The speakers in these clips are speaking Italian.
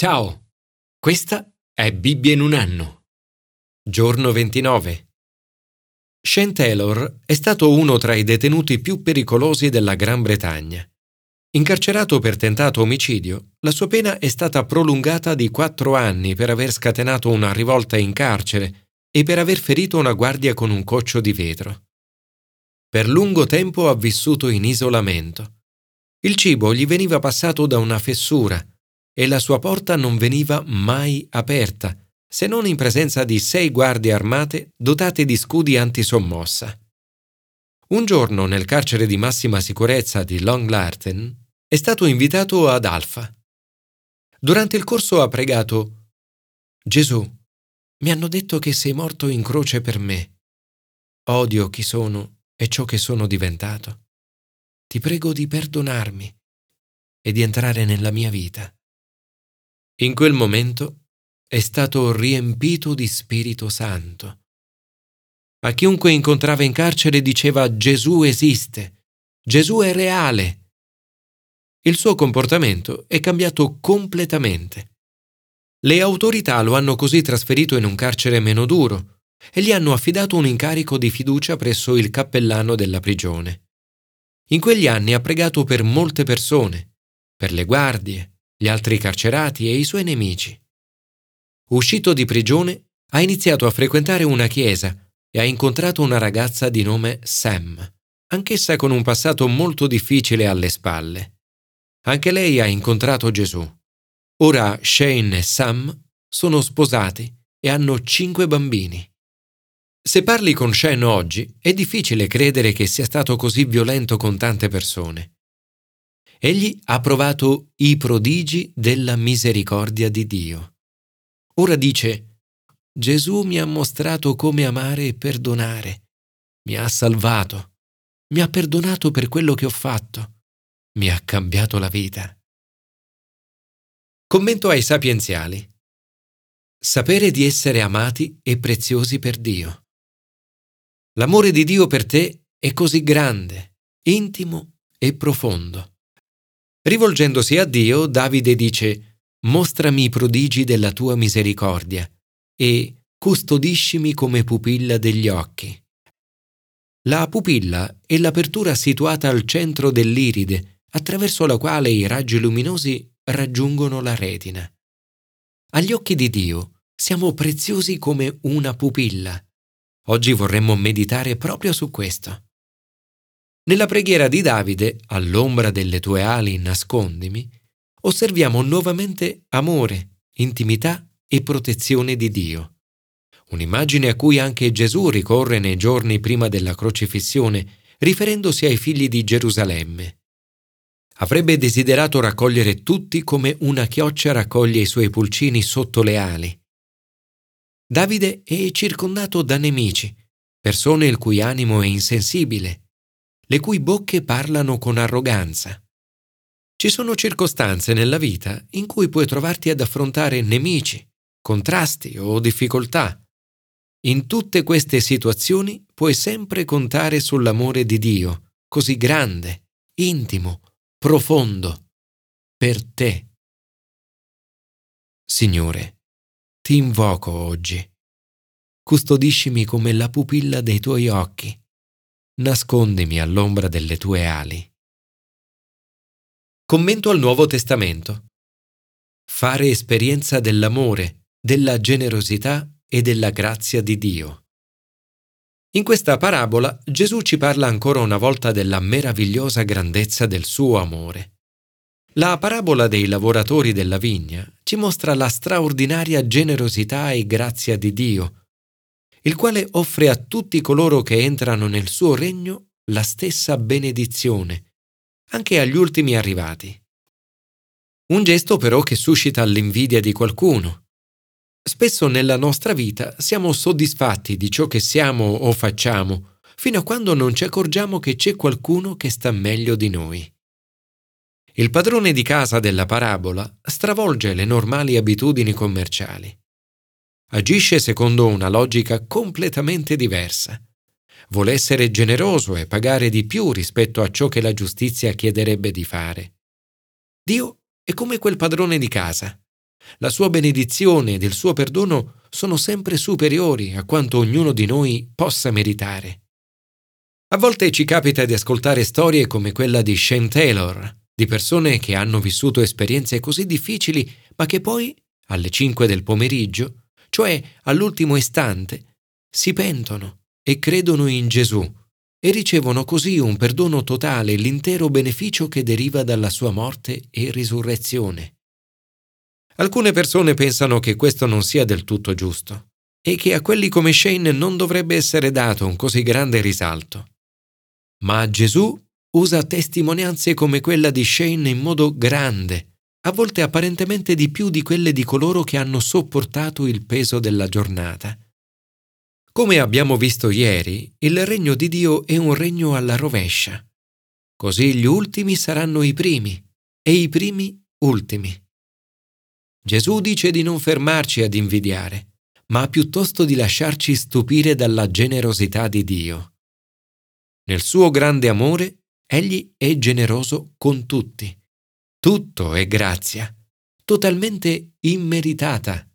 Ciao, questa è Bibbia in un anno. Giorno 29. Shane Taylor è stato uno tra i detenuti più pericolosi della Gran Bretagna. Incarcerato per tentato omicidio, la sua pena è stata prolungata di quattro anni per aver scatenato una rivolta in carcere e per aver ferito una guardia con un coccio di vetro. Per lungo tempo ha vissuto in isolamento. Il cibo gli veniva passato da una fessura e la sua porta non veniva mai aperta, se non in presenza di sei guardie armate dotate di scudi antisommossa. Un giorno nel carcere di massima sicurezza di Long Larten è stato invitato ad Alfa. Durante il corso ha pregato Gesù, mi hanno detto che sei morto in croce per me. Odio chi sono e ciò che sono diventato. Ti prego di perdonarmi e di entrare nella mia vita. In quel momento è stato riempito di Spirito Santo. A chiunque incontrava in carcere diceva Gesù esiste, Gesù è reale. Il suo comportamento è cambiato completamente. Le autorità lo hanno così trasferito in un carcere meno duro e gli hanno affidato un incarico di fiducia presso il cappellano della prigione. In quegli anni ha pregato per molte persone, per le guardie, gli altri carcerati e i suoi nemici. Uscito di prigione, ha iniziato a frequentare una chiesa e ha incontrato una ragazza di nome Sam, anch'essa con un passato molto difficile alle spalle. Anche lei ha incontrato Gesù. Ora Shane e Sam sono sposati e hanno cinque bambini. Se parli con Shane oggi, è difficile credere che sia stato così violento con tante persone. Egli ha provato i prodigi della misericordia di Dio. Ora dice, Gesù mi ha mostrato come amare e perdonare, mi ha salvato, mi ha perdonato per quello che ho fatto, mi ha cambiato la vita. Commento ai sapienziali. Sapere di essere amati e preziosi per Dio. L'amore di Dio per te è così grande, intimo e profondo Rivolgendosi a Dio, Davide dice, Mostrami i prodigi della tua misericordia e custodiscimi come pupilla degli occhi. La pupilla è l'apertura situata al centro dell'iride, attraverso la quale i raggi luminosi raggiungono la retina. Agli occhi di Dio siamo preziosi come una pupilla. Oggi vorremmo meditare proprio su questo. Nella preghiera di Davide, all'ombra delle tue ali nascondimi, osserviamo nuovamente amore, intimità e protezione di Dio. Un'immagine a cui anche Gesù ricorre nei giorni prima della crocifissione, riferendosi ai figli di Gerusalemme. Avrebbe desiderato raccogliere tutti come una chioccia raccoglie i suoi pulcini sotto le ali. Davide è circondato da nemici, persone il cui animo è insensibile, le cui bocche parlano con arroganza. Ci sono circostanze nella vita in cui puoi trovarti ad affrontare nemici, contrasti o difficoltà. In tutte queste situazioni puoi sempre contare sull'amore di Dio, così grande, intimo, profondo, per te. Signore, ti invoco oggi. Custodiscimi come la pupilla dei tuoi occhi nascondimi all'ombra delle tue ali. Commento al Nuovo Testamento. Fare esperienza dell'amore, della generosità e della grazia di Dio. In questa parabola Gesù ci parla ancora una volta della meravigliosa grandezza del suo amore. La parabola dei lavoratori della vigna ci mostra la straordinaria generosità e grazia di Dio il quale offre a tutti coloro che entrano nel suo regno la stessa benedizione, anche agli ultimi arrivati. Un gesto però che suscita l'invidia di qualcuno. Spesso nella nostra vita siamo soddisfatti di ciò che siamo o facciamo, fino a quando non ci accorgiamo che c'è qualcuno che sta meglio di noi. Il padrone di casa della parabola stravolge le normali abitudini commerciali agisce secondo una logica completamente diversa. Vuole essere generoso e pagare di più rispetto a ciò che la giustizia chiederebbe di fare. Dio è come quel padrone di casa. La sua benedizione ed il suo perdono sono sempre superiori a quanto ognuno di noi possa meritare. A volte ci capita di ascoltare storie come quella di Shane Taylor, di persone che hanno vissuto esperienze così difficili, ma che poi, alle 5 del pomeriggio, cioè all'ultimo istante, si pentono e credono in Gesù e ricevono così un perdono totale e l'intero beneficio che deriva dalla sua morte e risurrezione. Alcune persone pensano che questo non sia del tutto giusto e che a quelli come Shane non dovrebbe essere dato un così grande risalto. Ma Gesù usa testimonianze come quella di Shane in modo grande, a volte apparentemente di più di quelle di coloro che hanno sopportato il peso della giornata. Come abbiamo visto ieri, il regno di Dio è un regno alla rovescia. Così gli ultimi saranno i primi e i primi ultimi. Gesù dice di non fermarci ad invidiare, ma piuttosto di lasciarci stupire dalla generosità di Dio. Nel suo grande amore, egli è generoso con tutti. Tutto è grazia, totalmente immeritata,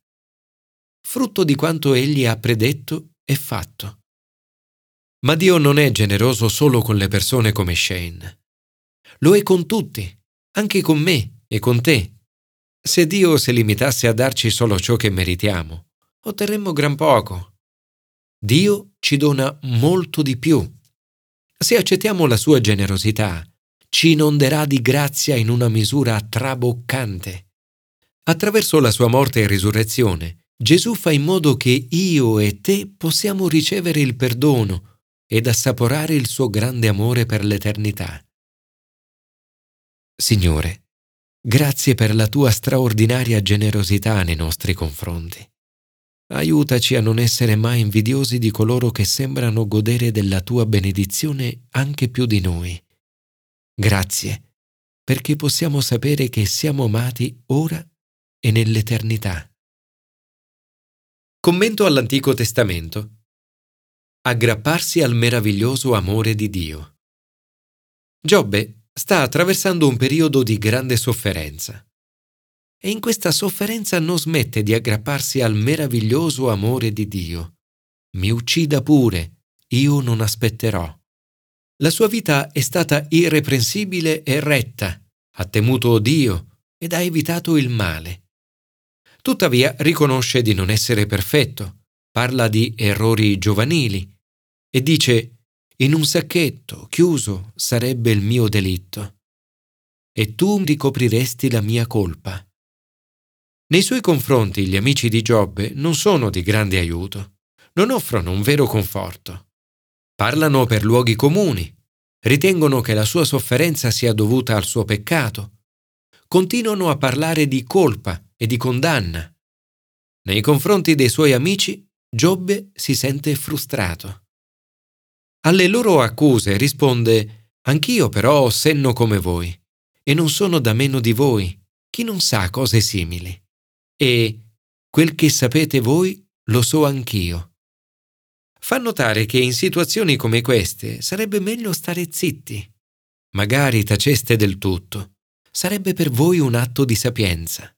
frutto di quanto egli ha predetto e fatto. Ma Dio non è generoso solo con le persone come Shane. Lo è con tutti, anche con me e con te. Se Dio si limitasse a darci solo ciò che meritiamo, otterremmo gran poco. Dio ci dona molto di più se accettiamo la sua generosità, ci inonderà di grazia in una misura traboccante. Attraverso la sua morte e risurrezione, Gesù fa in modo che io e te possiamo ricevere il perdono ed assaporare il suo grande amore per l'eternità. Signore, grazie per la tua straordinaria generosità nei nostri confronti. Aiutaci a non essere mai invidiosi di coloro che sembrano godere della tua benedizione anche più di noi. Grazie, perché possiamo sapere che siamo amati ora e nell'eternità. Commento all'Antico Testamento. Aggrapparsi al meraviglioso amore di Dio. Giobbe sta attraversando un periodo di grande sofferenza e in questa sofferenza non smette di aggrapparsi al meraviglioso amore di Dio. Mi uccida pure, io non aspetterò. La sua vita è stata irreprensibile e retta, ha temuto Dio ed ha evitato il male. Tuttavia riconosce di non essere perfetto, parla di errori giovanili e dice in un sacchetto chiuso sarebbe il mio delitto. E tu ricopriresti la mia colpa. Nei suoi confronti gli amici di Giobbe non sono di grande aiuto, non offrono un vero conforto. Parlano per luoghi comuni, ritengono che la sua sofferenza sia dovuta al suo peccato, continuano a parlare di colpa e di condanna. Nei confronti dei suoi amici, Giobbe si sente frustrato. Alle loro accuse risponde Anch'io però senno come voi, e non sono da meno di voi, chi non sa cose simili e quel che sapete voi lo so anch'io. Fa notare che in situazioni come queste sarebbe meglio stare zitti. Magari taceste del tutto. Sarebbe per voi un atto di sapienza.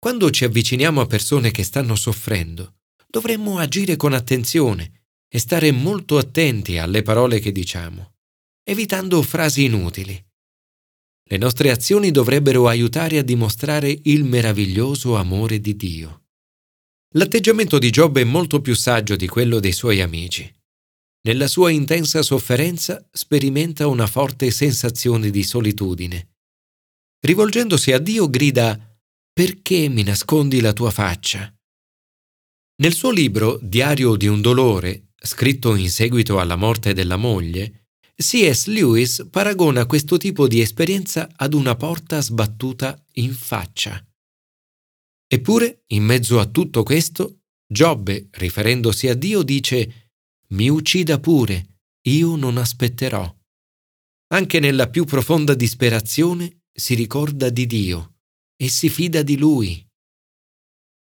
Quando ci avviciniamo a persone che stanno soffrendo, dovremmo agire con attenzione e stare molto attenti alle parole che diciamo, evitando frasi inutili. Le nostre azioni dovrebbero aiutare a dimostrare il meraviglioso amore di Dio. L'atteggiamento di Giobbe è molto più saggio di quello dei suoi amici. Nella sua intensa sofferenza sperimenta una forte sensazione di solitudine. Rivolgendosi a Dio grida Perché mi nascondi la tua faccia? Nel suo libro Diario di un dolore, scritto in seguito alla morte della moglie, C.S. Lewis paragona questo tipo di esperienza ad una porta sbattuta in faccia. Eppure, in mezzo a tutto questo, Giobbe, riferendosi a Dio, dice Mi uccida pure, io non aspetterò. Anche nella più profonda disperazione si ricorda di Dio e si fida di Lui.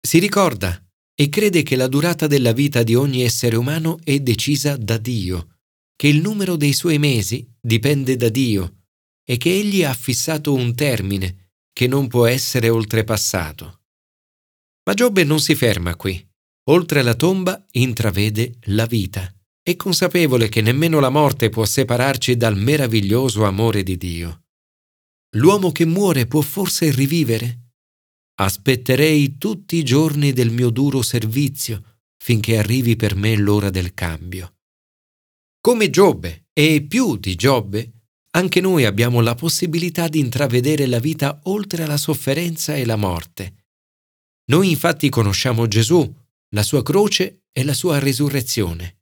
Si ricorda e crede che la durata della vita di ogni essere umano è decisa da Dio che il numero dei suoi mesi dipende da Dio e che Egli ha fissato un termine che non può essere oltrepassato. Ma Giobbe non si ferma qui. Oltre la tomba intravede la vita. È consapevole che nemmeno la morte può separarci dal meraviglioso amore di Dio. L'uomo che muore può forse rivivere? Aspetterei tutti i giorni del mio duro servizio finché arrivi per me l'ora del cambio. Come Giobbe e più di Giobbe, anche noi abbiamo la possibilità di intravedere la vita oltre la sofferenza e la morte. Noi infatti conosciamo Gesù, la sua croce e la sua risurrezione.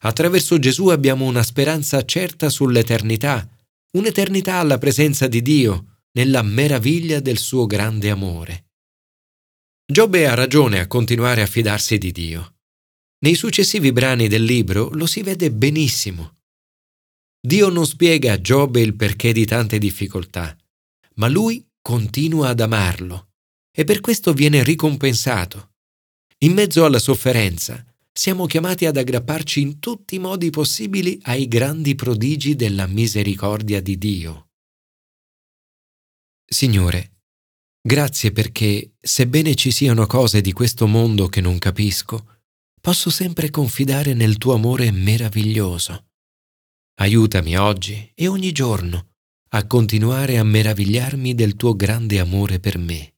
Attraverso Gesù abbiamo una speranza certa sull'eternità, un'eternità alla presenza di Dio, nella meraviglia del suo grande amore. Giobbe ha ragione a continuare a fidarsi di Dio. Nei successivi brani del libro lo si vede benissimo. Dio non spiega a Giobbe il perché di tante difficoltà, ma lui continua ad amarlo e per questo viene ricompensato. In mezzo alla sofferenza, siamo chiamati ad aggrapparci in tutti i modi possibili ai grandi prodigi della misericordia di Dio. Signore, grazie perché, sebbene ci siano cose di questo mondo che non capisco, posso sempre confidare nel tuo amore meraviglioso. Aiutami oggi e ogni giorno a continuare a meravigliarmi del tuo grande amore per me.